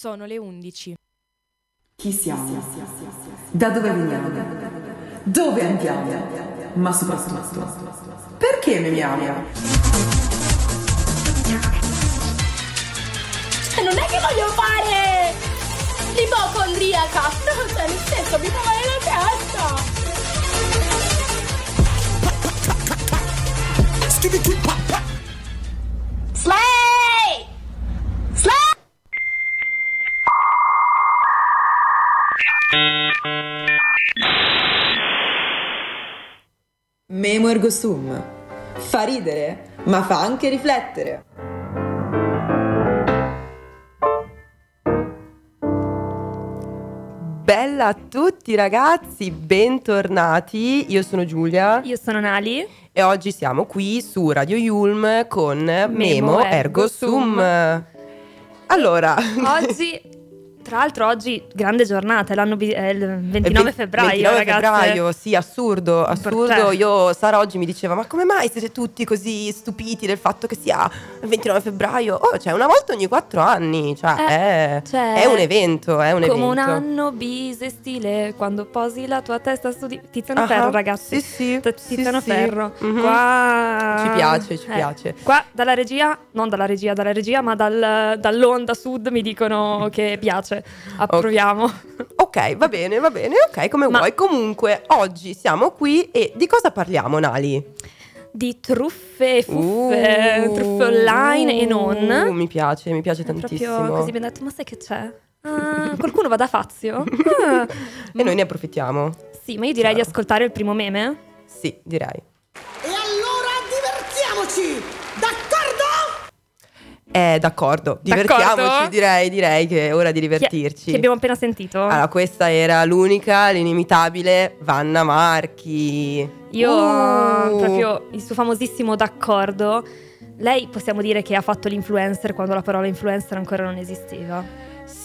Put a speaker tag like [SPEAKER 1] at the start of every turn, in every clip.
[SPEAKER 1] Sono le 11.
[SPEAKER 2] Chi siamo? Da dove veniamo? Dove andiamo? Ma soprattutto, perché memiamo?
[SPEAKER 3] Non è che voglio fare l'ipocondriaca, no, cioè, nel senso, mi fa male la testa. Slay!
[SPEAKER 2] Memo ergo sum. Fa ridere, ma fa anche riflettere.
[SPEAKER 4] Bella a tutti ragazzi, bentornati. Io sono Giulia
[SPEAKER 1] Io sono Nali.
[SPEAKER 4] e oggi siamo qui su Radio Yulm con Memo,
[SPEAKER 1] Ergo
[SPEAKER 4] Ergo Sum.
[SPEAKER 1] Sum.
[SPEAKER 4] Allora,
[SPEAKER 1] Oggi, tra l'altro, oggi grande giornata, è, l'anno bi- è il 29
[SPEAKER 4] Ve-
[SPEAKER 1] febbraio,
[SPEAKER 4] 29
[SPEAKER 1] ragazze.
[SPEAKER 4] febbraio, sì, assurdo, assurdo.
[SPEAKER 1] Cioè-
[SPEAKER 4] Io, Sara oggi mi diceva, ma come mai siete tutti così stupiti del fatto che sia il 29 febbraio? Oh, cioè, una volta ogni quattro anni, cioè,
[SPEAKER 1] Eh,
[SPEAKER 4] è,
[SPEAKER 1] cioè,
[SPEAKER 4] è un evento, è un
[SPEAKER 1] Come un
[SPEAKER 4] evento.
[SPEAKER 1] anno bisestile quando posi la tua testa su di Tiziano
[SPEAKER 4] Ah,
[SPEAKER 1] Ferro, ragazzi.
[SPEAKER 4] Sì, sì. Sì,
[SPEAKER 1] Tiziano
[SPEAKER 4] sì.
[SPEAKER 1] Ferro.
[SPEAKER 4] Mhm.
[SPEAKER 1] Qua
[SPEAKER 4] Ci piace, ci
[SPEAKER 1] eh,
[SPEAKER 4] piace.
[SPEAKER 1] Qua dalla regia, non dalla regia, dalla regia, ma dal- dall'onda sud mi dicono che piace. Approviamo.
[SPEAKER 4] Ok, va bene, va bene, ok, come
[SPEAKER 1] Ma-
[SPEAKER 4] vuoi. Comunque, oggi siamo qui e di cosa parliamo, Nali?
[SPEAKER 1] Di truffe e fuffe,
[SPEAKER 4] Uh,
[SPEAKER 1] truffe online e
[SPEAKER 4] uh,
[SPEAKER 1] non.
[SPEAKER 4] mi piace, mi piace
[SPEAKER 1] È proprio
[SPEAKER 4] tantissimo.
[SPEAKER 1] così abbiamo detto, ma sai che c'è? Ah, qualcuno va da Fazio? Ah.
[SPEAKER 4] E noi ne approfittiamo.
[SPEAKER 1] Sì, ma io direi di
[SPEAKER 4] Chiaro.
[SPEAKER 1] ascoltare il primo meme.
[SPEAKER 4] Sì, direi.
[SPEAKER 5] E allora divertiamoci! D'accordo?
[SPEAKER 4] Eh, d'accordo,
[SPEAKER 1] D'accordo?
[SPEAKER 4] divertiamoci, direi, direi che è ora di divertirci.
[SPEAKER 1] che abbiamo appena sentito.
[SPEAKER 4] Allora, questa era l'unica, l'inimitabile Vanna Marchi.
[SPEAKER 1] Io
[SPEAKER 4] Uh.
[SPEAKER 1] proprio il suo famosissimo d'accordo. Lei possiamo dire che ha fatto l'influencer quando la parola influencer ancora non esisteva.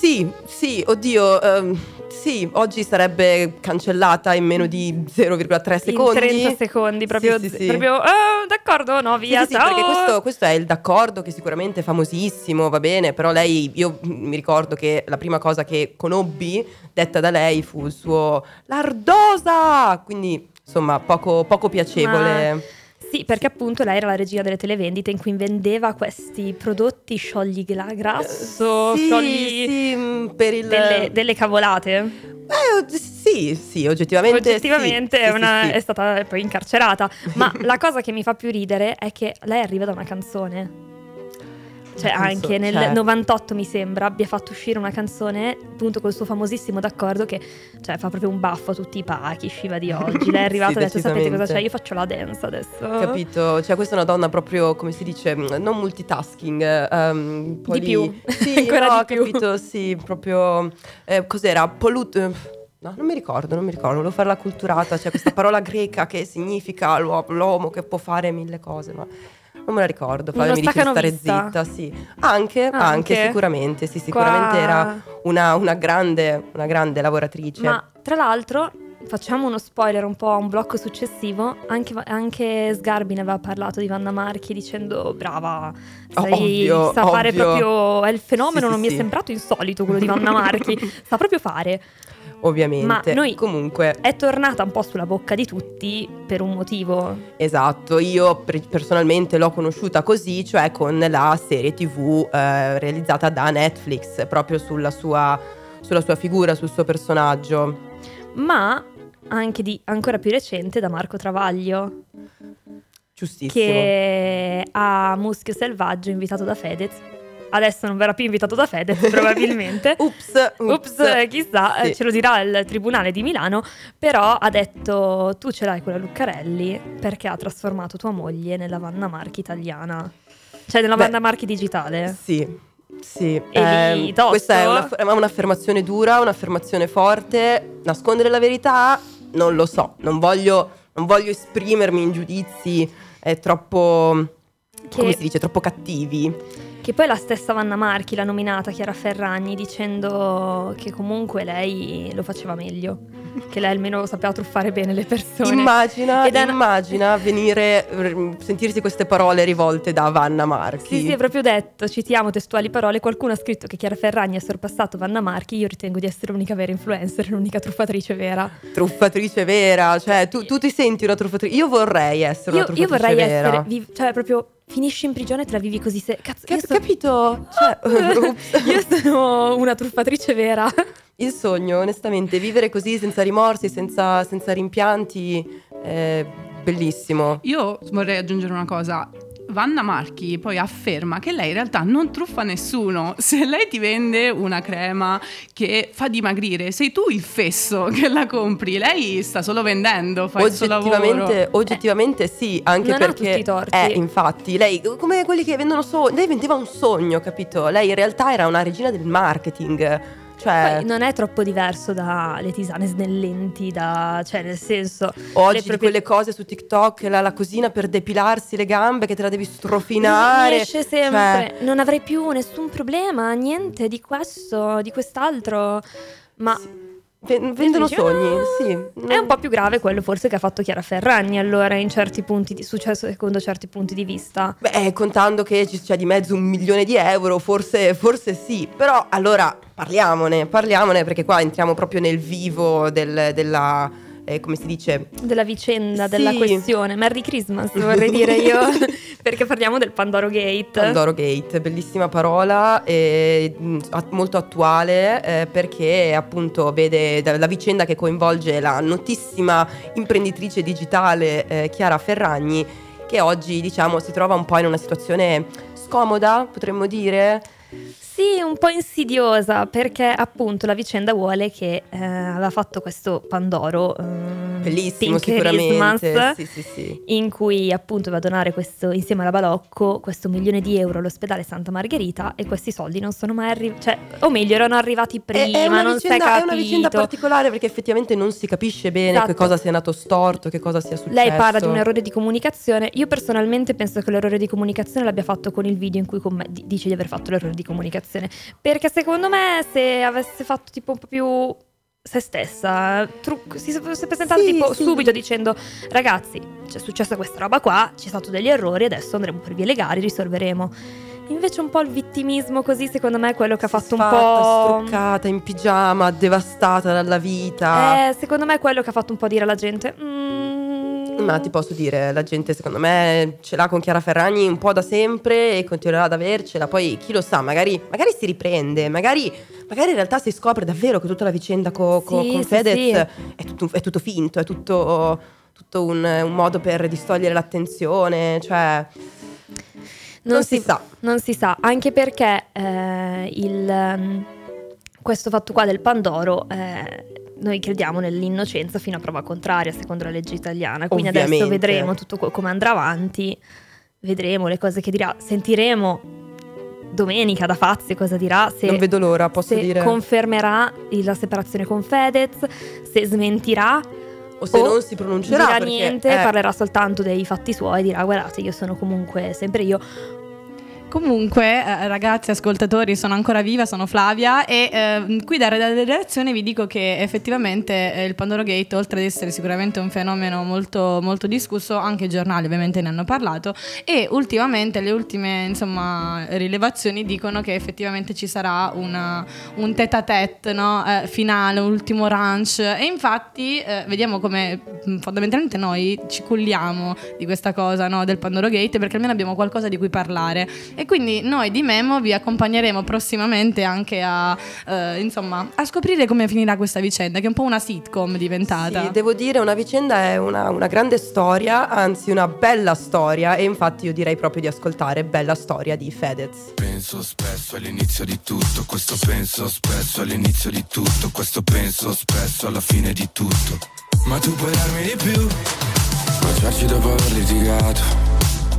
[SPEAKER 4] Sì, sì, oddio, ehm, sì, oggi sarebbe cancellata in meno di 0,3 secondi.
[SPEAKER 1] In 30 secondi, proprio,
[SPEAKER 4] Sì, sì, sì.
[SPEAKER 1] proprio "Ah, d'accordo, no, via,
[SPEAKER 4] sì, perché questo, questo è il d'accordo che sicuramente è famosissimo, va bene, però lei, io mi ricordo che la prima cosa che conobbi detta da lei fu il suo Lardosa, quindi insomma poco, poco piacevole.
[SPEAKER 1] Sì, perché appunto lei era la regia delle televendite in cui vendeva questi prodotti sciogli gra- grasso,
[SPEAKER 4] Eh, sì,
[SPEAKER 1] sciogli
[SPEAKER 4] sì, mm, per il...
[SPEAKER 1] delle, delle cavolate.
[SPEAKER 4] Eh, od- sì, sì, oggettivamente
[SPEAKER 1] Oggettivamente
[SPEAKER 4] sì,
[SPEAKER 1] è, una- è stata poi incarcerata. Ma la cosa che mi fa più ridere è che lei arriva da una canzone. Cioè, anche
[SPEAKER 4] canzone,
[SPEAKER 1] nel
[SPEAKER 4] cioè.
[SPEAKER 1] 98 mi sembra abbia fatto uscire una canzone, appunto col suo famosissimo d'accordo, che cioè, fa proprio un baffo a tutti i pachi, Shiva di oggi. Lei è arrivata
[SPEAKER 4] Sì,
[SPEAKER 1] e ha detto: Sapete cosa c'è? Io faccio la dance adesso.
[SPEAKER 4] Capito? Cioè, questa è una donna proprio, come si dice, non multitasking, po'
[SPEAKER 1] Di più.
[SPEAKER 4] Sì,
[SPEAKER 1] Ancora
[SPEAKER 4] no,
[SPEAKER 1] di più.
[SPEAKER 4] capito, sì, proprio... eh, cos'era? Polut... No, non mi ricordo, non mi ricordo, volevo fare la culturata, c'è questa parola greca che significa l'uo- l'uomo che può fare mille cose, ma non me la ricordo, Flavia
[SPEAKER 1] Uno
[SPEAKER 4] mi dice di stare zitta, sì. Anche, anche,
[SPEAKER 1] Anche?
[SPEAKER 4] sicuramente, sì, sicuramente
[SPEAKER 1] Qua-
[SPEAKER 4] era una, una grande, una grande lavoratrice.
[SPEAKER 1] Ma tra l'altro, facciamo uno spoiler un po' a un blocco successivo. Anche, anche Sgarbi ne aveva parlato di Vanna Marchi dicendo: Brava, sai,
[SPEAKER 4] Ovvio,
[SPEAKER 1] sa fare
[SPEAKER 4] ovvio.
[SPEAKER 1] proprio. È il fenomeno,
[SPEAKER 4] Sì, sì,
[SPEAKER 1] non mi è
[SPEAKER 4] sì.
[SPEAKER 1] sembrato insolito quello di Vanna Marchi. sa proprio fare.
[SPEAKER 4] Ovviamente.
[SPEAKER 1] Ma noi-
[SPEAKER 4] Comunque,
[SPEAKER 1] È tornata un po' sulla bocca di tutti per un motivo.
[SPEAKER 4] Esatto, io pre- personalmente l'ho conosciuta così, cioè con la serie tv eh, realizzata da Netflix, proprio sulla sua, sulla sua figura, sul suo personaggio.
[SPEAKER 1] Ma anche di ancora più recente da Marco Travaglio,
[SPEAKER 4] Giustissimo.
[SPEAKER 1] che a Muschio Selvaggio invitato da Fedez. Adesso non verrà più invitato da Fedez, probabilmente.
[SPEAKER 4] Ups,
[SPEAKER 1] Ups, eh, chissà, eh,
[SPEAKER 4] Sì.
[SPEAKER 1] ce lo dirà il tribunale di Milano, però ha detto tu ce l'hai quella Luccarelli perché ha trasformato tua moglie nella Vanna Marchi italiana, cioè nella
[SPEAKER 4] Beh,
[SPEAKER 1] Vanna Marchi digitale.
[SPEAKER 4] Sì, sì.
[SPEAKER 1] E
[SPEAKER 4] ehm,
[SPEAKER 1] tosto?
[SPEAKER 4] questa è una- un'affermazione dura, un'affermazione forte. Nascondere la verità? Non lo so, non voglio, non voglio esprimermi in giudizi eh, troppo, come
[SPEAKER 1] Che,
[SPEAKER 4] si dice, troppo cattivi.
[SPEAKER 1] Che poi la stessa Vanna Marchi l'ha nominata Chiara Ferragni dicendo che comunque lei lo faceva meglio. che lei almeno sapeva truffare bene le persone.
[SPEAKER 4] Immagina,
[SPEAKER 1] Ed è una-
[SPEAKER 4] immagina venire, sentirsi queste parole rivolte da Vanna Marchi.
[SPEAKER 1] Sì, sì, è proprio detto, citiamo testuali parole, qualcuno ha scritto che Chiara Ferragni ha sorpassato Vanna Marchi, io ritengo di essere l'unica vera influencer, l'unica truffatrice vera.
[SPEAKER 4] Truffatrice vera, cioè tu, tu ti senti una truffatrice. Io vorrei essere
[SPEAKER 1] Io,
[SPEAKER 4] una
[SPEAKER 1] io
[SPEAKER 4] truffatrice
[SPEAKER 1] vorrei
[SPEAKER 4] vera.
[SPEAKER 1] essere, vi- cioè proprio finisci in prigione e te la vivi così. Se, cazzo, io,
[SPEAKER 4] Cap-
[SPEAKER 1] sono-
[SPEAKER 4] capito? Cioè,
[SPEAKER 1] io sono una truffatrice vera.
[SPEAKER 4] Il sogno, onestamente, vivere così senza rimorsi, senza, senza rimpianti, è bellissimo.
[SPEAKER 6] Io vorrei aggiungere una cosa. Vanna Marchi poi afferma che lei in realtà non truffa nessuno. Se lei ti vende una crema che fa dimagrire, sei tu il fesso che la compri. Lei sta solo vendendo, fa il suo lavoro.
[SPEAKER 4] Oggettivamente, oggettivamente sì, anche
[SPEAKER 1] Non ha
[SPEAKER 4] perché
[SPEAKER 1] tutti i torti.
[SPEAKER 4] Eh, infatti, lei come quelli che vendono sogni, lei vendeva un sogno, capito? Lei in realtà era una regina del marketing. Cioè,
[SPEAKER 1] Poi non è troppo diverso dalle tisane snellenti, da, cioè nel senso...
[SPEAKER 4] oggi
[SPEAKER 1] proprie-
[SPEAKER 4] quelle cose su TikTok, la, la cosina per depilarsi le gambe che te la devi strofinare.
[SPEAKER 1] Riesce sempre.
[SPEAKER 4] Cioè,
[SPEAKER 1] Non avrei più nessun problema, niente di questo, di quest'altro. Ma
[SPEAKER 4] ve- vendono
[SPEAKER 1] dici,
[SPEAKER 4] sogni,
[SPEAKER 1] "Ah".
[SPEAKER 4] sì.
[SPEAKER 1] è un po' più grave quello forse che ha fatto Chiara Ferragni allora in certi punti di successo secondo certi punti di vista.
[SPEAKER 4] Beh, contando che ci c'è di mezzo un milione di euro, forse, forse sì. Però allora parliamone, parliamone perché qua entriamo proprio nel vivo del- della, eh, come si dice,
[SPEAKER 1] Della vicenda,
[SPEAKER 4] Sì.
[SPEAKER 1] della questione. Merry Christmas vorrei dire io, perché parliamo del Pandoro Gate.
[SPEAKER 4] Pandoro Gate, bellissima parola, e, at- molto attuale eh, perché appunto vede la vicenda che coinvolge la notissima imprenditrice digitale eh, Chiara Ferragni che oggi diciamo si trova un po' in una situazione scomoda, potremmo dire.
[SPEAKER 1] Sì, un po' insidiosa perché appunto la vicenda vuole che eh, aveva fatto questo Pandoro ehm,
[SPEAKER 4] Bellissimo
[SPEAKER 1] Pink
[SPEAKER 4] sicuramente.
[SPEAKER 1] Christmas,
[SPEAKER 4] Sì, sì, sì.
[SPEAKER 1] in cui appunto va a donare questo, insieme alla Balocco questo milione di euro all'ospedale Santa Margherita e questi soldi non sono mai arrivati, cioè, o meglio erano arrivati prima,
[SPEAKER 4] È- è una
[SPEAKER 1] non si è
[SPEAKER 4] vicenda-
[SPEAKER 1] capito.
[SPEAKER 4] È una vicenda particolare perché effettivamente non si capisce bene
[SPEAKER 1] Esatto.
[SPEAKER 4] che cosa sia nato storto, che cosa sia successo.
[SPEAKER 1] Lei parla di un errore di comunicazione. Io personalmente penso che l'errore di comunicazione l'abbia fatto con il video in cui con me- di- dice di aver fatto l'errore di comunicazione. Perché secondo me se avesse fatto tipo un po' più se stessa, tru- si si è presentata
[SPEAKER 4] Sì,
[SPEAKER 1] tipo
[SPEAKER 4] sì.
[SPEAKER 1] subito dicendo ragazzi c'è successa questa roba qua, ci sono stati degli errori, adesso andremo per vie legali, risolveremo. Invece un po' il vittimismo così secondo me è quello che ha fatto un po'...
[SPEAKER 4] struccata in pigiama, devastata dalla vita.
[SPEAKER 1] Eh, secondo me è quello che ha fatto un po' dire alla gente... "Mm,
[SPEAKER 4] Ma ti posso dire, la gente secondo me ce l'ha con Chiara Ferragni un po' da sempre e continuerà ad avercela. Poi chi lo sa, magari, magari si riprende, magari, magari in realtà si scopre davvero che tutta la vicenda co- co-
[SPEAKER 1] Sì,
[SPEAKER 4] con Fedez
[SPEAKER 1] sì.
[SPEAKER 4] È, tutto, è tutto finto, è tutto, tutto un, un modo per distogliere l'attenzione. Cioè, non, si, sa.
[SPEAKER 1] Non si sa, anche perché eh, il, ehm, questo fatto qua del Pandoro, eh, noi crediamo nell'innocenza fino a prova contraria, secondo la legge italiana. Quindi adesso
[SPEAKER 4] Ovviamente.
[SPEAKER 1] vedremo tutto co- come andrà avanti, vedremo le cose che dirà, sentiremo domenica da Fazio cosa dirà, se,
[SPEAKER 4] non vedo l'ora, posso
[SPEAKER 1] se
[SPEAKER 4] dire.
[SPEAKER 1] confermerà il- la separazione con Fedez, se smentirà
[SPEAKER 4] o se
[SPEAKER 1] o
[SPEAKER 4] non si pronuncerà.
[SPEAKER 1] dirà
[SPEAKER 4] perché,
[SPEAKER 1] niente,
[SPEAKER 4] eh,
[SPEAKER 1] parlerà soltanto dei fatti suoi, dirà guardate io sono comunque sempre io.
[SPEAKER 6] Comunque, eh, ragazzi, ascoltatori, sono ancora viva, sono Flavia e eh, qui da redazione vi dico che effettivamente eh, il Pandoro Gate, oltre ad essere sicuramente un fenomeno molto, molto discusso, anche i giornali ovviamente ne hanno parlato e ultimamente le ultime insomma, rilevazioni dicono che effettivamente ci sarà una- un tete a tete no? Eh, finale, ultimo ranch e infatti eh, vediamo come mh, fondamentalmente noi ci culliamo di questa cosa no? del Pandoro Gate perché almeno abbiamo qualcosa di cui parlare e quindi noi di Memo vi accompagneremo prossimamente anche a, eh, insomma, a scoprire come finirà questa vicenda, che è un po' una sitcom diventata.
[SPEAKER 4] Sì, devo dire, una vicenda è una, una grande storia, anzi una bella storia, e infatti io direi proprio di ascoltare Bella Storia di Fedez.
[SPEAKER 7] Penso spesso all'inizio di tutto, questo penso spesso all'inizio di tutto, questo penso spesso alla fine di tutto. Ma tu puoi darmi di più, baciarci dopo aver litigato,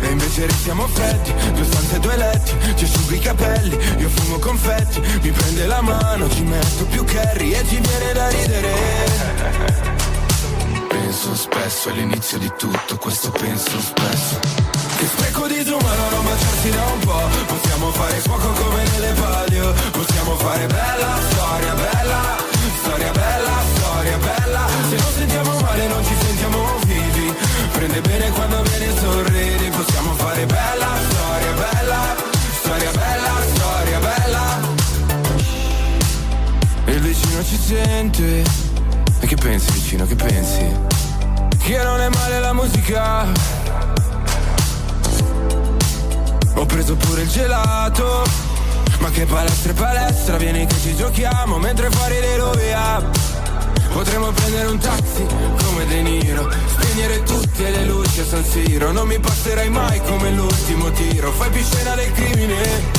[SPEAKER 7] e invece restiamo freddi, due stanze, due letti Ci asciugo i capelli, io fumo confetti Mi prende la mano, ci metto più curry E ci viene da ridere. Penso spesso all'inizio di tutto, questo penso spesso. Che spreco di disumano non baciarsi da un po' Possiamo fare fuoco come nelle palio Possiamo fare bella ci sente E che pensi vicino, che pensi? Che non è male la musica. Ho preso pure il gelato. Ma che palestra e palestra Vieni che ci giochiamo Mentre fuori le rovia Potremmo prendere un taxi come De Niro Spegnere tutte le luci a San Siro. Non mi passerai mai come l'ultimo tiro. Fai più scena del crimine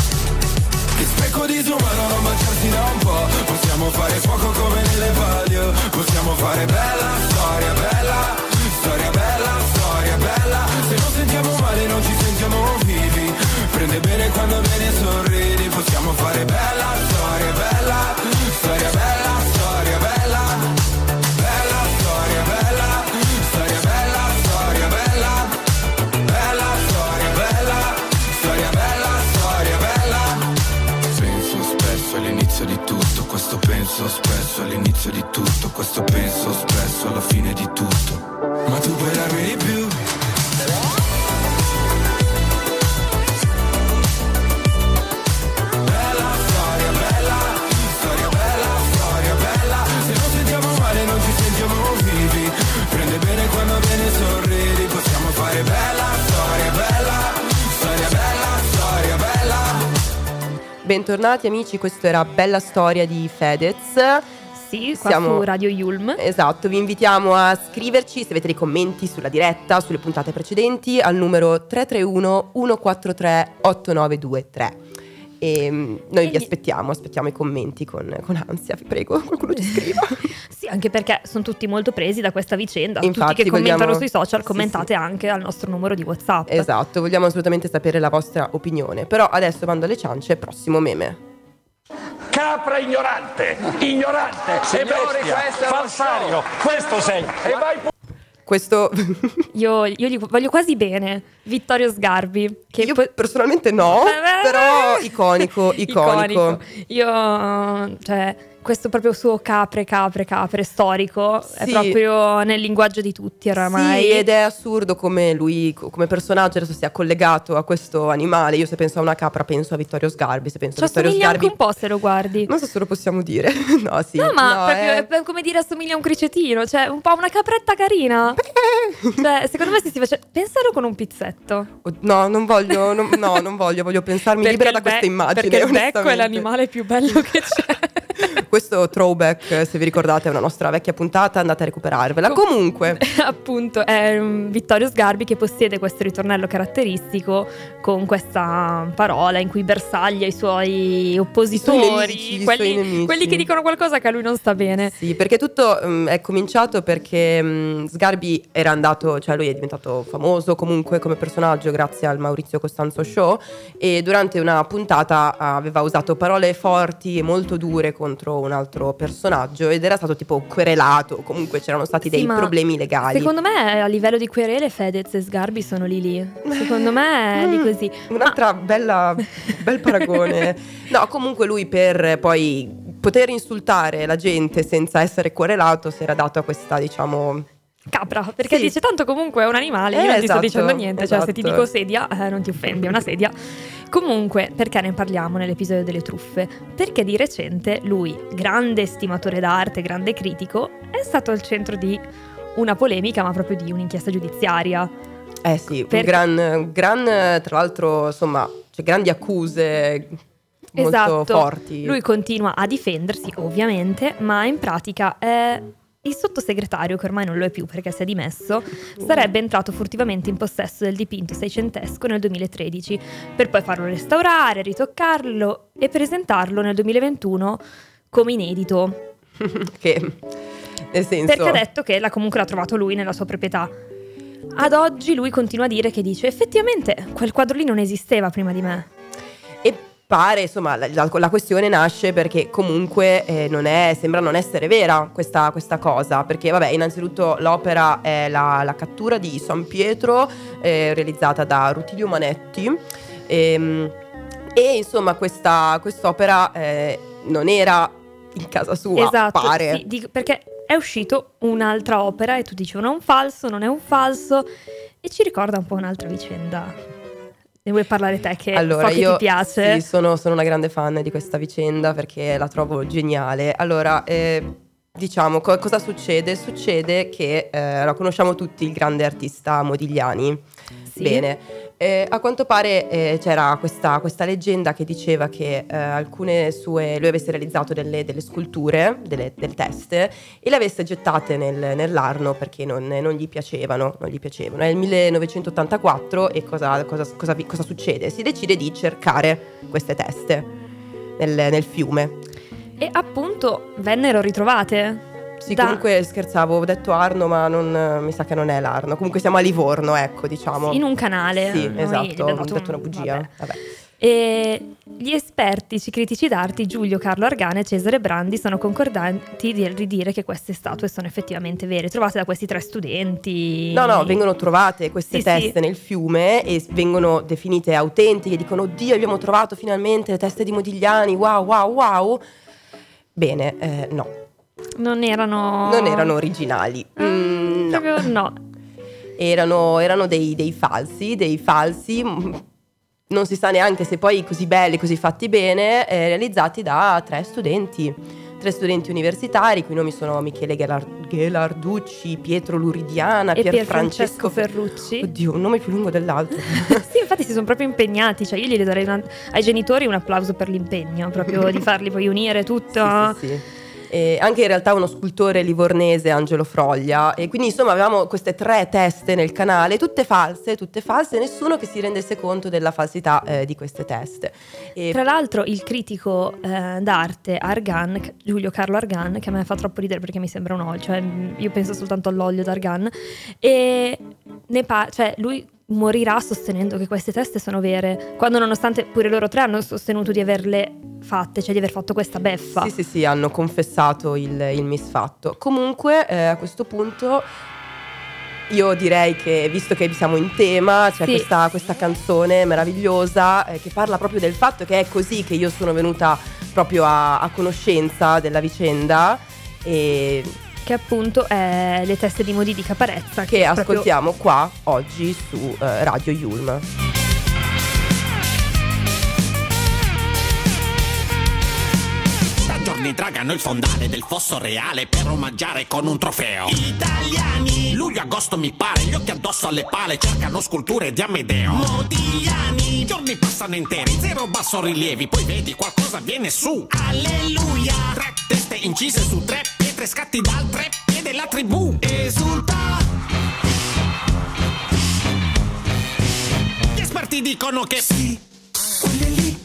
[SPEAKER 7] Che spreco di disumano non baciarsi da un po' Possiamo fare fuoco come nelle palio. Possiamo fare bella storia, bella. Storia bella, storia bella. Se non sentiamo male non ci sentiamo vivi. Prende bene quando viene e sorridi. Possiamo fare bella storia, bella penso spesso all'inizio di tutto Questo penso spesso alla fine di tutto. Ma tu puoi darmi di più
[SPEAKER 4] Bentornati amici, questo era Bella Storia di Fedez.
[SPEAKER 1] Sì, qua
[SPEAKER 4] Siamo-
[SPEAKER 1] su Radio Yulm.
[SPEAKER 4] Esatto, vi invitiamo a scriverci se avete dei commenti sulla diretta, sulle puntate precedenti, al numero 331 143 8923. E mm, noi vi
[SPEAKER 1] E-
[SPEAKER 4] aspettiamo, aspettiamo i commenti con, con ansia, vi prego, qualcuno ci scriva.
[SPEAKER 1] Sì, anche perché sono tutti molto presi da questa vicenda.
[SPEAKER 4] Infatti,
[SPEAKER 1] tutti che commentano
[SPEAKER 4] vogliamo-
[SPEAKER 1] sui social,
[SPEAKER 4] sì,
[SPEAKER 1] commentate
[SPEAKER 4] sì.
[SPEAKER 1] anche al nostro numero di WhatsApp.
[SPEAKER 4] esatto, vogliamo assolutamente sapere la vostra opinione. Però adesso bando alle ciance, prossimo meme.
[SPEAKER 8] Capra ignorante, ignorante e bestia, falsario, questo sei. E vai pu-
[SPEAKER 4] Questo
[SPEAKER 1] Io, io gli voglio quasi bene. Vittorio Sgarbi. Che
[SPEAKER 4] io
[SPEAKER 1] po-
[SPEAKER 4] personalmente no,
[SPEAKER 1] Eh,
[SPEAKER 4] però
[SPEAKER 1] beh.
[SPEAKER 4] iconico, iconico.
[SPEAKER 1] Io, cioè, questo proprio suo capre, capre, capre storico è
[SPEAKER 4] Sì.
[SPEAKER 1] proprio nel linguaggio di tutti oramai.
[SPEAKER 4] Sì, ed è assurdo come lui, co- come personaggio, adesso sia collegato a questo animale. Io se penso a una capra penso a Vittorio Sgarbi, se penso
[SPEAKER 1] Ci
[SPEAKER 4] a Vittorio Sgarbi...
[SPEAKER 1] anche un po' se lo guardi.
[SPEAKER 4] Non so se lo possiamo dire. no, sì.
[SPEAKER 1] No, ma
[SPEAKER 4] no,
[SPEAKER 1] proprio
[SPEAKER 4] è-
[SPEAKER 1] è come dire assomiglia a un cricetino, cioè un po' una capretta carina. cioè, secondo me se si face... Pensalo con un pizzetto.
[SPEAKER 4] Oh, No, non voglio, non, no, non voglio, voglio pensarmi libera da
[SPEAKER 1] be-
[SPEAKER 4] questa immagine.
[SPEAKER 1] Perché il becco è l'animale più bello che c'è.
[SPEAKER 4] Questo throwback, se vi ricordate, è una nostra vecchia puntata, andate a recuperarvela.
[SPEAKER 1] Com-
[SPEAKER 4] Comunque,
[SPEAKER 1] Appunto, è um, Vittorio Sgarbi che possiede questo ritornello caratteristico con questa parola in cui bersaglia i suoi oppositori,
[SPEAKER 4] i
[SPEAKER 1] quelli,
[SPEAKER 4] suoi nemici.
[SPEAKER 1] quelli che dicono qualcosa che a lui non sta bene.
[SPEAKER 4] Sì, perché tutto mm, è cominciato perché mm, Sgarbi era andato, cioè lui è diventato famoso comunque come personaggio grazie al Maurizio Costanzo Show e durante una puntata aveva usato parole forti e molto dure contro un altro personaggio ed era stato tipo querelato, comunque c'erano stati
[SPEAKER 1] Sì,
[SPEAKER 4] dei
[SPEAKER 1] ma
[SPEAKER 4] problemi legali.
[SPEAKER 1] Secondo me a livello di querele Fedez e Sgarbi sono lì lì. Secondo me è lì
[SPEAKER 4] Mm,
[SPEAKER 1] così.
[SPEAKER 4] Un'altra bella, bel paragone. No, comunque lui per poi poter insultare la gente senza essere querelato si era dato a questa, diciamo...
[SPEAKER 1] Capra, perché
[SPEAKER 4] Sì.
[SPEAKER 1] dice tanto comunque è un animale, io
[SPEAKER 4] Eh,
[SPEAKER 1] non ti sto
[SPEAKER 4] esatto,
[SPEAKER 1] dicendo niente, cioè se ti
[SPEAKER 4] esatto.
[SPEAKER 1] dico sedia eh, non ti offendi, è una sedia. Comunque, perché ne parliamo nell'episodio delle truffe? Perché di recente lui, grande estimatore d'arte, grande critico, è stato al centro di una polemica, ma proprio di un'inchiesta giudiziaria.
[SPEAKER 4] Eh sì, un
[SPEAKER 1] Per-
[SPEAKER 4] gran, gran, tra l'altro, insomma, c'è grandi accuse molto
[SPEAKER 1] esatto.
[SPEAKER 4] forti.
[SPEAKER 1] Lui continua a difendersi, ovviamente, ma in pratica è il sottosegretario, che ormai non lo è più perché si è dimesso, sarebbe entrato furtivamente in possesso del dipinto seicentesco nel 2013, per poi farlo restaurare, ritoccarlo e presentarlo nel 2021 come inedito.
[SPEAKER 4] che nel senso...
[SPEAKER 1] Perché ha detto che l'ha comunque l'ha trovato lui nella sua proprietà. Ad oggi lui continua a dire che dice effettivamente quel quadro lì non esisteva prima di me.
[SPEAKER 4] Pare, insomma, la, la- la questione nasce perché comunque eh, non è, sembra non essere vera questa, questa cosa, perché vabbè, innanzitutto l'opera è la, la cattura di San Pietro, eh, realizzata da Rutilio Manetti, ehm, e insomma questa quest'opera eh, non era in casa sua,
[SPEAKER 1] esatto,
[SPEAKER 4] pare.
[SPEAKER 1] sì, dico- perché è uscito un'altra opera e tu dici non è un falso, non è un falso e ci ricorda un po' un'altra vicenda. Ne vuoi parlare te che
[SPEAKER 4] allora,
[SPEAKER 1] so che
[SPEAKER 4] io
[SPEAKER 1] ti piace?
[SPEAKER 4] Sì, sono, sono una grande fan di questa vicenda perché la trovo geniale. Allora, eh, diciamo, co- cosa succede? Succede che eh, lo conosciamo tutti il grande artista Modigliani.
[SPEAKER 1] Sì.
[SPEAKER 4] Bene. Eh, a quanto pare eh, c'era questa, questa leggenda che diceva che eh, alcune sue, lui avesse realizzato delle, delle sculture, delle, delle teste, e le avesse gettate nel- nell'Arno perché non, non gli piacevano, non gli piacevano. È il 1984 e cosa, cosa- cosa cosa succede? Si decide di cercare queste teste nel, nel fiume.
[SPEAKER 1] E appunto vennero ritrovate.
[SPEAKER 4] Sì,
[SPEAKER 1] da-
[SPEAKER 4] comunque scherzavo, ho detto Arno, ma non, mi sa che non è l'Arno. Comunque siamo a Livorno, ecco, diciamo.
[SPEAKER 1] in un canale.
[SPEAKER 4] Sì,
[SPEAKER 1] Noi
[SPEAKER 4] esatto, ho detto
[SPEAKER 1] un-
[SPEAKER 4] una bugia.
[SPEAKER 1] vabbè.
[SPEAKER 4] Vabbè.
[SPEAKER 1] E gli esperti critici d'arte Giulio Carlo Argana e Cesare Brandi sono concordanti di ridire che queste statue sono effettivamente vere, trovate da questi tre studenti.
[SPEAKER 4] No, no, vengono trovate queste
[SPEAKER 1] Sì,
[SPEAKER 4] teste
[SPEAKER 1] sì.
[SPEAKER 4] nel fiume e vengono definite autentiche, dicono oddio abbiamo trovato finalmente le teste di Modigliani, wow, wow, wow. Bene, eh, no,
[SPEAKER 1] Non erano.
[SPEAKER 4] non erano originali.
[SPEAKER 1] Ah,
[SPEAKER 4] Mm, no.
[SPEAKER 1] proprio no.
[SPEAKER 4] Erano, erano dei, dei falsi, dei falsi, mm, non si sa neanche se poi così belli, così fatti bene, eh, realizzati da tre studenti. Tre studenti universitari, i cui nomi sono Michele Ghelar- Ghelarducci, Pietro Luridiana,
[SPEAKER 1] E
[SPEAKER 4] Pierfrancesco
[SPEAKER 1] Pierfrancesco Ferrucci.
[SPEAKER 4] Oddio, un nome più lungo dell'altro.
[SPEAKER 1] sì, infatti si sono proprio impegnati, cioè io gli darei una- ai genitori un applauso per l'impegno, proprio di farli poi unire tutto.
[SPEAKER 4] Sì, sì, sì. E anche in realtà uno scultore livornese, Angelo Froglia. E quindi insomma avevamo queste tre teste nel canale, tutte false, tutte false, nessuno che si rendesse conto della falsità eh, di queste teste. E
[SPEAKER 1] Tra l'altro il critico eh, d'arte Argan, Giulio Carlo Argan, che a me fa troppo ridere perché mi sembra un olio, cioè mh, io penso soltanto all'olio d'Argan, e ne pa- cioè lui morirà sostenendo che queste teste sono vere, quando nonostante pure loro tre hanno sostenuto di averle fatte, cioè di aver fatto questa beffa.
[SPEAKER 4] Sì, sì, sì, hanno confessato il, il misfatto. Comunque, eh, a questo punto, io direi che, visto che siamo in tema, c'è
[SPEAKER 1] Sì.
[SPEAKER 4] questa, questa canzone meravigliosa eh, che parla proprio del fatto che è così che io sono venuta proprio a, a conoscenza della vicenda e
[SPEAKER 1] Che appunto è Le teste di Modi di Caparezza.
[SPEAKER 4] che
[SPEAKER 1] proprio-
[SPEAKER 4] ascoltiamo qua oggi su eh, Radio Yulm.
[SPEAKER 9] Da giorni dragano il fondale del fosso reale per omaggiare con un trofeo. Italiani, luglio-agosto mi pare, gli occhi addosso alle pale cercano sculture di Amedeo. Modigliani, giorni passano interi, zero basso rilievi, poi vedi qualcosa viene su. Alleluia, tre teste incise su tre pietre scatti dal tre piede la tribù. Esulta. Gli esperti dicono che sì, quelle lì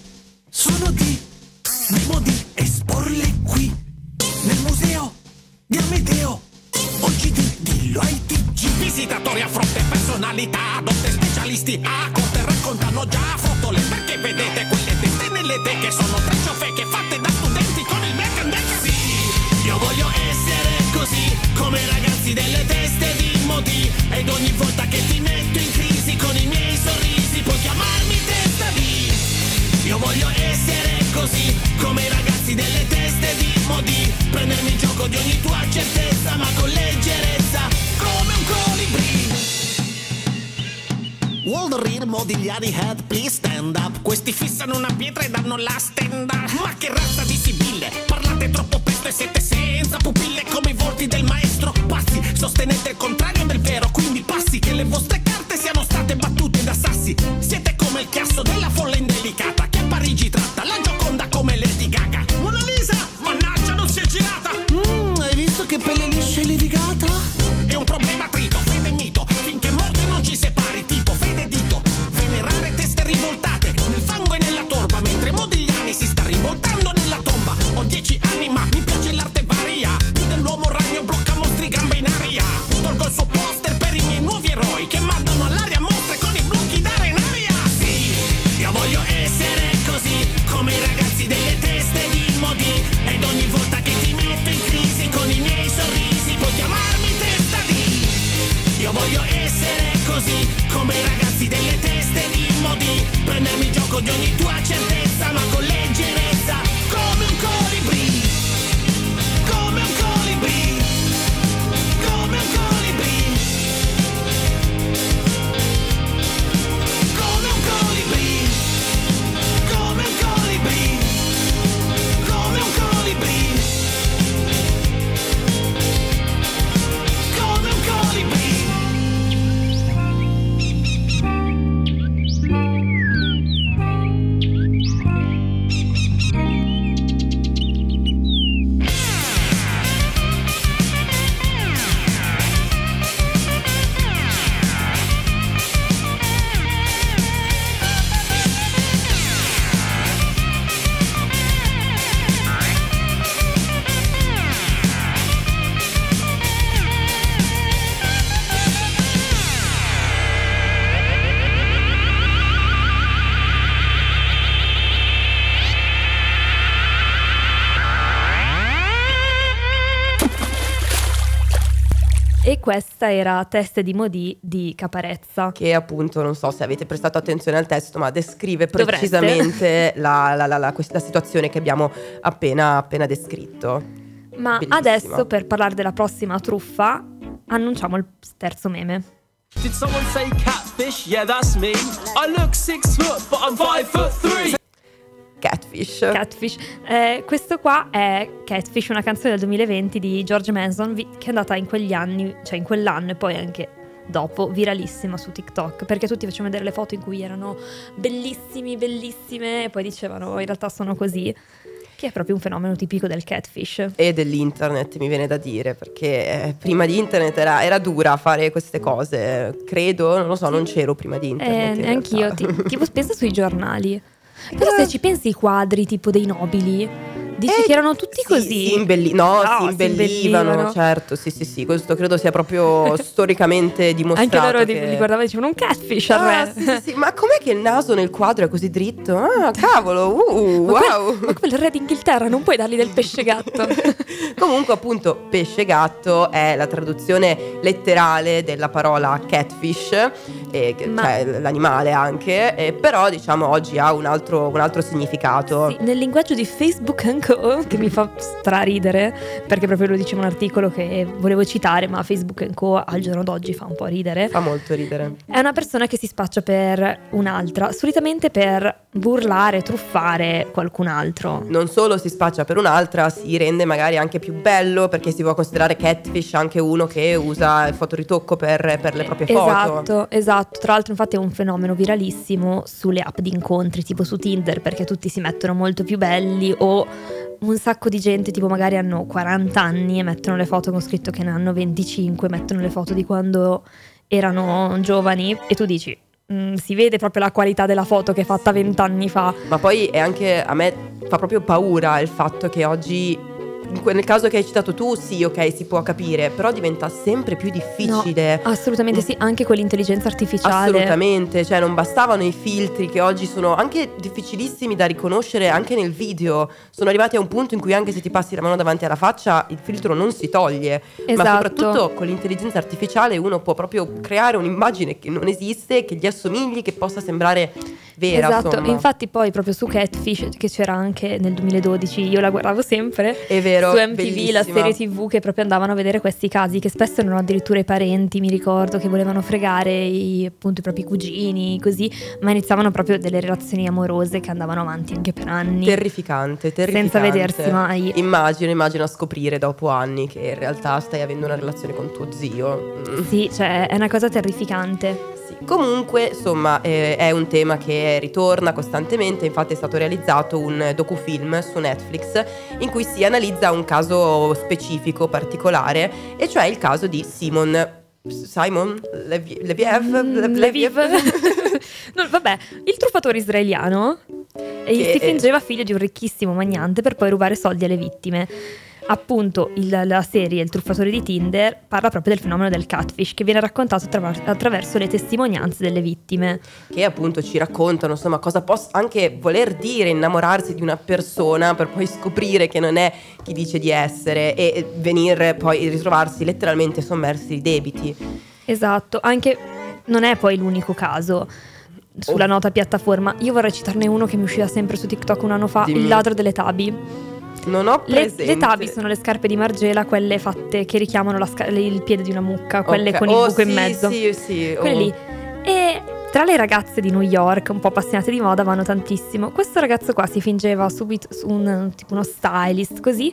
[SPEAKER 9] sono di
[SPEAKER 1] questa era Teste di Modi di Caparezza.
[SPEAKER 4] che appunto non so se avete prestato attenzione al testo, ma descrive precisamente la, la- la- la- questa situazione che abbiamo appena, appena descritto.
[SPEAKER 1] Ma
[SPEAKER 4] Bellissima.
[SPEAKER 1] adesso, per parlare della prossima truffa, annunciamo il terzo meme.
[SPEAKER 10] Did someone say catfish? Yeah, that's me. I look six foot, but I'm five foot three.
[SPEAKER 4] Catfish.
[SPEAKER 1] Catfish. Eh, questo qua è Catfish, una canzone del 2020 di George Manson che è andata in quegli anni, cioè in quell'anno e poi anche dopo, viralissima su TikTok, perché tutti facevano vedere le foto in cui erano bellissimi, bellissime e poi dicevano in realtà sono così, che è proprio un fenomeno tipico del catfish.
[SPEAKER 4] e dell'internet mi viene da dire perché eh, prima di internet era, era dura fare queste cose credo non lo so non c'ero prima di internet
[SPEAKER 1] Eh,
[SPEAKER 4] in
[SPEAKER 1] anch'io, ti- tipo pensa sui giornali. Però se ci pensi i quadri tipo dei nobili, dici
[SPEAKER 4] Eh,
[SPEAKER 1] che erano tutti
[SPEAKER 4] sì,
[SPEAKER 1] così.
[SPEAKER 4] si imbelli- no,
[SPEAKER 1] No,
[SPEAKER 4] si imbellivano,
[SPEAKER 1] imbellivano.
[SPEAKER 4] certo, sì, sì, sì, questo credo sia proprio storicamente dimostrato.
[SPEAKER 1] Anche loro
[SPEAKER 4] che...
[SPEAKER 1] li guardavano e dicevano un catfish al
[SPEAKER 4] Ah, sì, sì, sì, ma com'è che il naso nel quadro è così dritto? Ah, cavolo, uh,
[SPEAKER 1] Ma quel-
[SPEAKER 4] wow.
[SPEAKER 1] ma quel re d'Inghilterra non puoi dargli del pesce gatto.
[SPEAKER 4] Comunque, appunto, pesce gatto è la traduzione letterale della parola catfish, che-
[SPEAKER 1] Ma-
[SPEAKER 4] cioè l'animale anche, eh, però diciamo oggi ha un altro, un altro significato.
[SPEAKER 1] Sì, nel linguaggio di Facebook Co, che mi fa straridere, perché proprio lo diceva un articolo che volevo citare, ma Facebook Co al giorno d'oggi fa un po' ridere.
[SPEAKER 4] Fa molto ridere.
[SPEAKER 1] È una persona che si spaccia per un'altra, solitamente per burlare, truffare qualcun altro.
[SPEAKER 4] Non solo si spaccia per un'altra, si rende magari anche più bello perché si può considerare catfish anche uno che usa il fotoritocco per, per le proprie foto.
[SPEAKER 1] Esatto, esatto. Tra l'altro, infatti, è un fenomeno viralissimo sulle app di incontri, tipo su Tinder, perché tutti si mettono molto più belli o un sacco di gente, tipo magari hanno 40 anni e mettono le foto con scritto che ne hanno 25, mettono le foto di quando erano giovani e tu dici. "Mm, si vede proprio la qualità della foto che è fatta 20 anni fa.
[SPEAKER 4] Ma poi è anche a me fa proprio paura il fatto che oggi. Nel caso che hai citato tu, sì, ok, si può capire, però diventa sempre più difficile.
[SPEAKER 1] Assolutamente sì, anche con l'intelligenza artificiale.
[SPEAKER 4] Assolutamente, cioè non bastavano i filtri che oggi sono anche difficilissimi da riconoscere anche nel video. Sono arrivati a un punto in cui anche se ti passi la mano davanti alla faccia il filtro non si toglie. Ma
[SPEAKER 1] Esatto.
[SPEAKER 4] soprattutto con l'intelligenza artificiale uno può proprio creare un'immagine che non esiste, che gli assomigli, che possa sembrare vera.
[SPEAKER 1] esatto,
[SPEAKER 4] insomma.
[SPEAKER 1] infatti poi proprio su Catfish, che c'era anche nel 2012, io la guardavo sempre,
[SPEAKER 4] È vero,
[SPEAKER 1] su MTV, la
[SPEAKER 4] bellissima.
[SPEAKER 1] serie TV che proprio andavano a vedere questi casi, che spesso erano addirittura i parenti, mi ricordo, che volevano fregare i, appunto i propri cugini, così, ma iniziavano proprio delle relazioni amorose che andavano avanti anche per anni.
[SPEAKER 4] Terrificante, terrificante.
[SPEAKER 1] Senza vedersi mai.
[SPEAKER 4] Immagino, immagino a scoprire dopo anni che in realtà stai avendo una relazione con tuo zio. Mm.
[SPEAKER 1] Sì, cioè è una cosa terrificante.
[SPEAKER 4] Comunque, insomma, eh, è un tema che ritorna costantemente, infatti è stato realizzato un docufilm su Netflix in cui si analizza un caso specifico, particolare, e cioè il caso di Simon Simon Levi- Leviev, Le-
[SPEAKER 1] Mm,
[SPEAKER 4] Leviev.
[SPEAKER 1] No, vabbè, il truffatore israeliano e
[SPEAKER 4] Che-
[SPEAKER 1] si fingeva figlio di un ricchissimo magnante per poi rubare soldi alle vittime. Appunto, il- la serie Il truffatore di Tinder parla proprio del fenomeno del catfish che viene raccontato attraver- attraverso le testimonianze delle vittime.
[SPEAKER 4] che appunto ci raccontano insomma cosa possa anche voler dire innamorarsi di una persona per poi scoprire che non è chi dice di essere e venire poi ritrovarsi letteralmente sommersi di debiti.
[SPEAKER 1] Esatto, anche non è poi l'unico caso sulla
[SPEAKER 4] Oh.
[SPEAKER 1] nota piattaforma. Io vorrei citarne uno che mi usciva sempre su TikTok un anno fa,
[SPEAKER 4] Dimmi.
[SPEAKER 1] il ladro delle tabi.
[SPEAKER 4] Non ho
[SPEAKER 1] Le,
[SPEAKER 4] presente.
[SPEAKER 1] le tabi sono le scarpe di Margela, quelle fatte che richiamano sca- il piede di una mucca, quelle
[SPEAKER 4] Ok.
[SPEAKER 1] con il
[SPEAKER 4] Oh,
[SPEAKER 1] buco in
[SPEAKER 4] sì,
[SPEAKER 1] mezzo.
[SPEAKER 4] Sì, sì.
[SPEAKER 1] Quelle
[SPEAKER 4] oh.
[SPEAKER 1] lì. E tra le ragazze di New York, un po' appassionate di moda, vanno tantissimo. Questo ragazzo qua si fingeva subito su un, tipo uno stylist, così.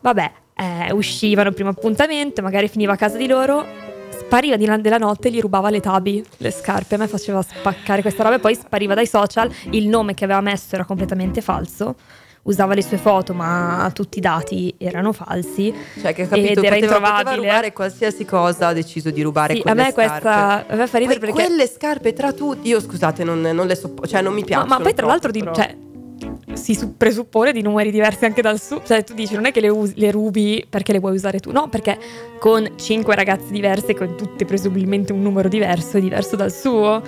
[SPEAKER 1] Vabbè, eh, uscivano primo appuntamento, magari finiva a casa di loro, spariva di là della notte e gli rubava le tabi, le scarpe. A me faceva spaccare questa roba e poi spariva dai social. Il nome che aveva messo era completamente falso. Usava le sue foto, ma tutti i dati erano falsi.
[SPEAKER 4] Cioè che capito,
[SPEAKER 1] ed era
[SPEAKER 4] poteva, poteva
[SPEAKER 1] introvabile.
[SPEAKER 4] rubare qualsiasi cosa, ha deciso di rubare
[SPEAKER 1] Sì, a me
[SPEAKER 4] scarpe.
[SPEAKER 1] questa a me fa ridere
[SPEAKER 4] Poi
[SPEAKER 1] perché
[SPEAKER 4] quelle scarpe tra tutti, io scusate, non, non le sopporto, cioè non mi
[SPEAKER 1] Ma,
[SPEAKER 4] piacciono.
[SPEAKER 1] ma poi tra l'altro, di- cioè, si su- presuppone di numeri diversi anche dal suo. Cioè, tu dici, non è che le, usi- le rubi perché le vuoi usare tu, no, perché con cinque ragazze diverse, con tutte presumibilmente un numero diverso, è diverso dal suo.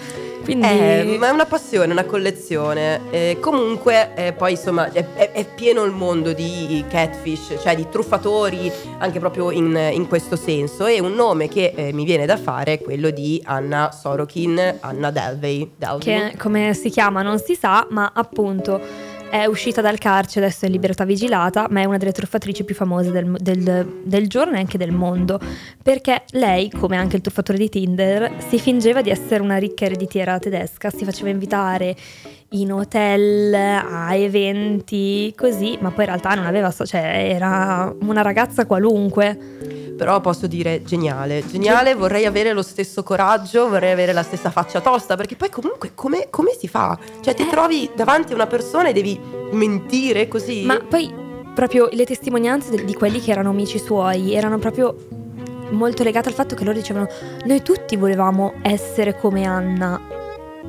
[SPEAKER 1] Quindi.
[SPEAKER 4] Eh, ma è una passione, una collezione. Eh, comunque, eh, poi insomma, è, è- è pieno il mondo di catfish, cioè di truffatori, anche proprio in, in questo senso. E un nome che eh, mi viene da fare è quello di Anna Sorokin, Anna Delvey. Delvey.
[SPEAKER 1] che come si chiama non si sa, ma appunto è uscita dal carcere, adesso è in libertà vigilata, ma è una delle truffatrici più famose del, del- del giorno e anche del mondo, perché lei, come anche il truffatore di Tinder, si fingeva di essere una ricca ereditiera tedesca, si faceva invitare in hotel, a eventi, così, ma poi in realtà non aveva, cioè era una ragazza qualunque.
[SPEAKER 4] Però posso dire geniale, geniale, vorrei avere lo stesso coraggio, vorrei avere la stessa faccia tosta, perché poi comunque come, come si fa? Cioè
[SPEAKER 1] Eh.
[SPEAKER 4] ti trovi davanti a una persona e devi mentire così?
[SPEAKER 1] Ma poi proprio le testimonianze di quelli che erano amici suoi erano proprio molto legate al fatto che loro dicevano noi tutti volevamo essere come Anna,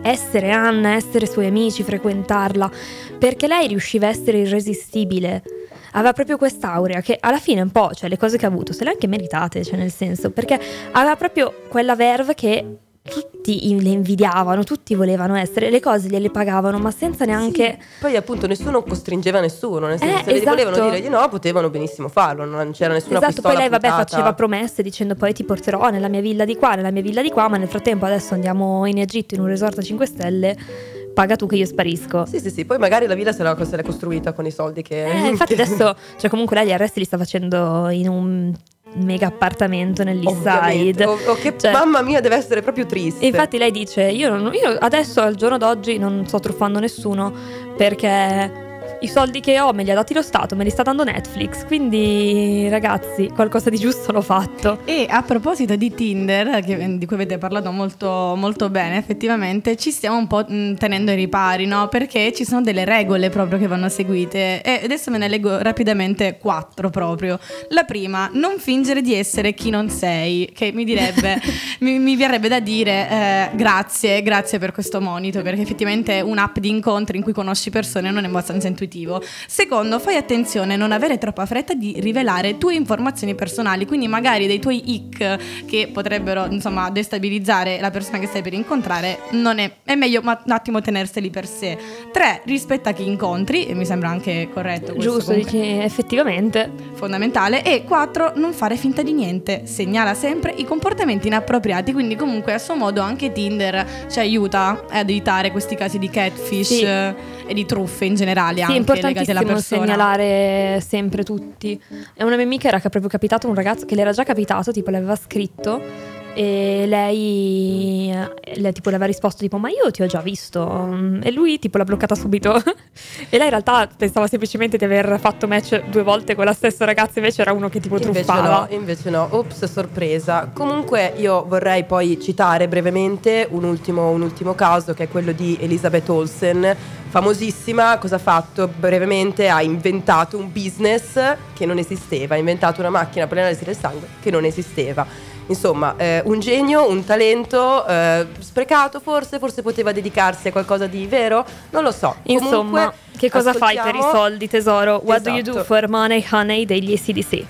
[SPEAKER 1] essere Anna, essere suoi amici, frequentarla, perché lei riusciva a essere irresistibile. Aveva proprio quest'aurea che alla fine un po', cioè le cose che ha avuto, se le ha anche meritate, cioè nel senso, perché aveva proprio quella verve che tutti le invidiavano, tutti volevano essere, le cose gliele pagavano, ma senza neanche...
[SPEAKER 4] Poi appunto nessuno costringeva nessuno, nel senso
[SPEAKER 1] Eh,
[SPEAKER 4] se le
[SPEAKER 1] esatto.
[SPEAKER 4] volevano dire di no potevano benissimo farlo, non c'era nessuna
[SPEAKER 1] Esatto,
[SPEAKER 4] pistola
[SPEAKER 1] poi lei vabbè
[SPEAKER 4] puntata.
[SPEAKER 1] faceva promesse dicendo poi ti porterò nella mia villa di qua, nella mia villa di qua, ma nel frattempo adesso andiamo in Egitto in un resort a 5 stelle, paga tu che io sparisco.
[SPEAKER 4] Sì, sì, sì, poi magari la villa se l'è costruita con i soldi che...
[SPEAKER 1] Eh, infatti adesso, cioè comunque lei gli arresti li sta facendo in un mega appartamento nell'East
[SPEAKER 4] Ovviamente.
[SPEAKER 1] Side.
[SPEAKER 4] O- o che
[SPEAKER 1] Cioè-
[SPEAKER 4] mamma mia deve essere proprio triste.
[SPEAKER 1] E infatti lei dice, io, non- io adesso al giorno d'oggi non sto truffando nessuno perché i soldi che ho me li ha dati lo Stato, me li sta dando Netflix, quindi ragazzi qualcosa di giusto l'ho fatto.
[SPEAKER 6] E a proposito di Tinder, che- di cui avete parlato molto, molto bene, effettivamente ci stiamo un po' mh, tenendo ai ripari, no? Perché ci sono delle regole proprio che vanno seguite. E adesso me ne leggo rapidamente quattro proprio. La prima, non fingere di essere chi non sei, che mi direbbe, mi, mi verrebbe da dire eh, grazie, grazie per questo monito, perché effettivamente un'app di incontri in cui conosci persone non è abbastanza intuitivo. Secondo, fai attenzione a non avere troppa fretta di rivelare tue informazioni personali, quindi magari dei tuoi ic che potrebbero insomma destabilizzare la persona che stai per incontrare, non è, è meglio ma- un attimo tenerseli per sé. 3. Rispetta chi incontri, e mi sembra anche corretto questo
[SPEAKER 1] Giusto,
[SPEAKER 6] comunque
[SPEAKER 1] dici, effettivamente.
[SPEAKER 6] fondamentale e 4 non fare finta di niente segnala sempre i comportamenti inappropriati quindi comunque a suo modo anche Tinder ci aiuta ad evitare questi casi di catfish
[SPEAKER 1] Sì.
[SPEAKER 6] e di truffe in generale
[SPEAKER 1] Sì, è importantissimo segnalare sempre tutti. E una mia amica era che proprio capitato un ragazzo che le era già capitato, tipo l'aveva scritto e lei, lei tipo le aveva risposto tipo ma io ti ho già visto e lui tipo l'ha bloccata subito. E lei in realtà pensava semplicemente di aver fatto match due volte con la stessa ragazza invece era uno che tipo
[SPEAKER 4] Invece
[SPEAKER 1] truffava.
[SPEAKER 4] no, invece no, ops, sorpresa. Comunque io vorrei poi citare brevemente un ultimo, un ultimo caso che è quello di Elizabeth Olsen, famosissima, cosa ha fatto? Brevemente ha inventato un business che non esisteva, ha inventato una macchina per l'analisi del sangue che non esisteva. Insomma, eh, un genio, un talento eh, sprecato forse, forse poteva dedicarsi a qualcosa di vero, non lo so.
[SPEAKER 1] insomma
[SPEAKER 4] Comunque,
[SPEAKER 1] che cosa fai per i
[SPEAKER 4] ascoltiamo-
[SPEAKER 1] soldi tesoro what do you do
[SPEAKER 4] Esatto.
[SPEAKER 1] for money honey degli ACDC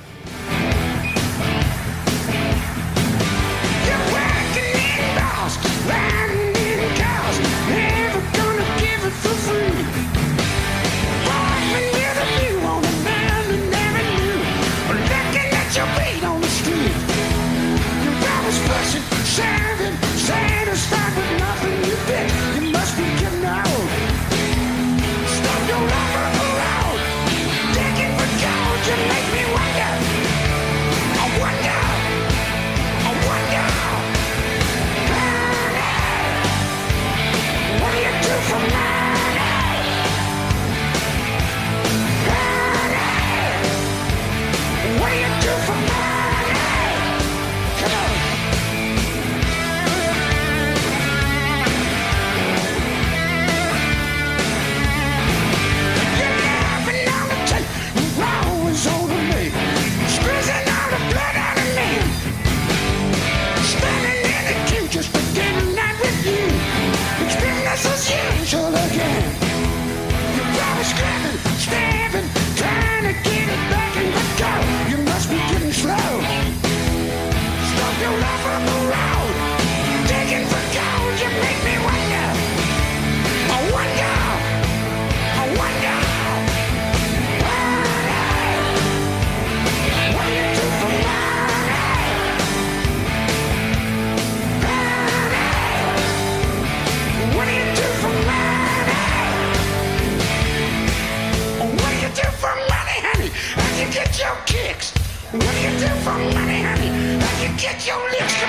[SPEAKER 9] What do you do for money, honey? You get your licks?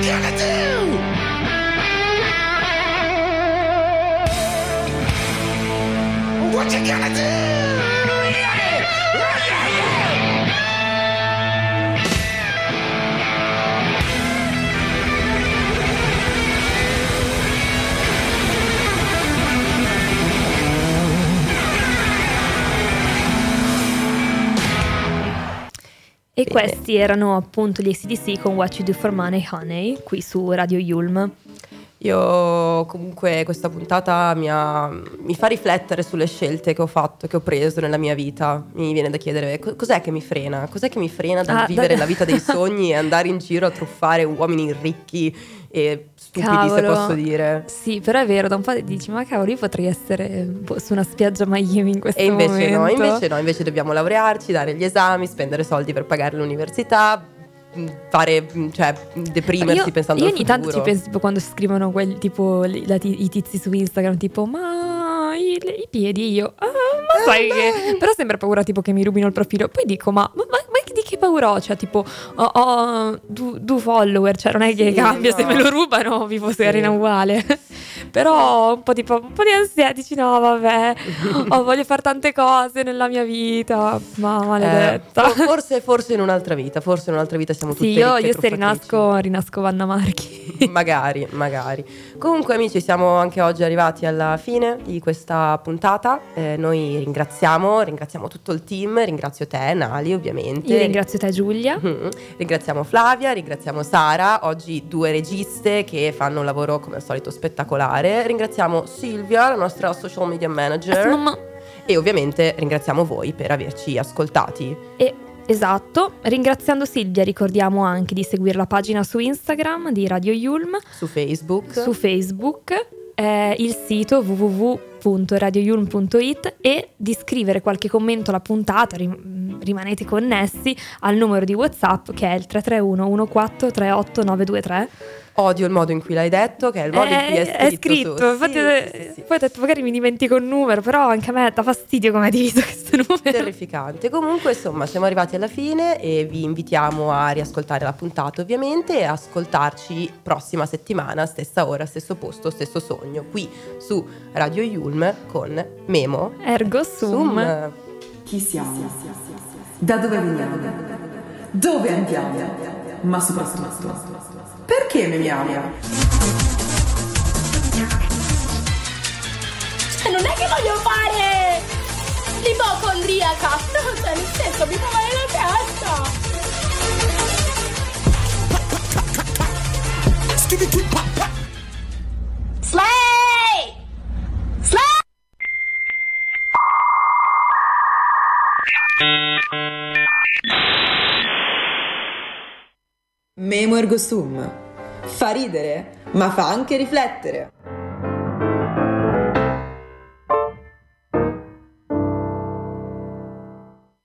[SPEAKER 9] What
[SPEAKER 1] questi erano appunto gli ACDC con What You Do For Money Honey qui su Radio Yulm.
[SPEAKER 4] Io comunque questa puntata mi, ha- mi fa riflettere sulle scelte che ho fatto, che ho preso nella mia vita. Mi viene da chiedere co- cos'è che mi frena? Cos'è che mi frena dal
[SPEAKER 1] Ah,
[SPEAKER 4] vivere
[SPEAKER 1] da-
[SPEAKER 4] la vita dei sogni e andare in giro a truffare uomini ricchi e stupidi, se
[SPEAKER 1] Cavolo.
[SPEAKER 4] posso dire.
[SPEAKER 1] Sì, però è vero, da un po' dici, ma cavolo, io potrei essere boh, su una spiaggia a Miami in questo
[SPEAKER 4] E invece
[SPEAKER 1] momento.
[SPEAKER 4] no, invece no, invece dobbiamo laurearci, dare gli esami, spendere soldi per pagare l'università, mh, fare, mh, cioè, deprimersi
[SPEAKER 1] io,
[SPEAKER 4] pensando
[SPEAKER 1] io
[SPEAKER 4] al
[SPEAKER 1] ogni tanto ci penso tipo quando scrivono quel, tipo la i tizi su Instagram tipo ma i, i piedi io ah, ma sai che però sembra paura tipo che mi rubino il profilo poi dico ma, ma, ma- che paura ho cioè tipo ho, ho due due follower cioè non è che
[SPEAKER 4] Sì,
[SPEAKER 1] cambia se
[SPEAKER 4] no.
[SPEAKER 1] me lo rubano vivo serena
[SPEAKER 4] Sì.
[SPEAKER 1] uguale però un po' tipo un po' di ansia dici no vabbè oh, voglio fare tante cose nella mia vita ma
[SPEAKER 4] Eh,
[SPEAKER 1] maledetta
[SPEAKER 4] for- forse, forse in un'altra vita, forse in un'altra vita siamo tutti
[SPEAKER 1] sì io, io se rinasco rinasco Vanna Marchi
[SPEAKER 4] magari, magari. Comunque, amici, siamo anche oggi arrivati alla fine di questa puntata. Eh, noi ringraziamo, ringraziamo tutto il team, ringrazio te, Nali, ovviamente.
[SPEAKER 1] io ringrazio te Giulia
[SPEAKER 4] Mhm. Ringraziamo Flavia, ringraziamo Sara, oggi due registe che fanno un lavoro come al solito spettacolare. Ringraziamo Silvia, la nostra social media manager.
[SPEAKER 1] Mamma.
[SPEAKER 4] E ovviamente ringraziamo voi per averci ascoltati.
[SPEAKER 1] E esatto, ringraziando Silvia ricordiamo anche di seguire la pagina su Instagram di Radio Yulm,
[SPEAKER 4] su Facebook.
[SPEAKER 1] su Facebook, eh, il sito www.radioyulm.it e di scrivere qualche commento alla puntata, rim- rimanete connessi al numero di WhatsApp che è il 331 14 38 923.
[SPEAKER 4] Odio il modo in cui l'hai detto, che è il modo in cui è scritto.
[SPEAKER 1] Eh, scritto, infatti
[SPEAKER 4] Sì,
[SPEAKER 1] eh,
[SPEAKER 4] sì, sì.
[SPEAKER 1] poi ho detto magari mi dimentico il numero, però anche a me dà fastidio come hai diviso questo numero.
[SPEAKER 4] Terrificante. Comunque, insomma, siamo arrivati alla fine e vi invitiamo a riascoltare la puntata, ovviamente, e ascoltarci prossima settimana, stessa ora, stesso posto, stesso sogno, qui su Radio Yulm con Memo
[SPEAKER 1] Ergo sum.
[SPEAKER 4] Sum.
[SPEAKER 2] Chi siamo? Da dove veniamo? Dove andiamo? Ma soprattutto, perché memiamo?
[SPEAKER 3] Cioè, non è che voglio fare l'ipocondriaca. No, cioè, nel senso, mi fa male la testa. Slay!
[SPEAKER 2] Memo ergo sum. Fa ridere, ma fa anche riflettere.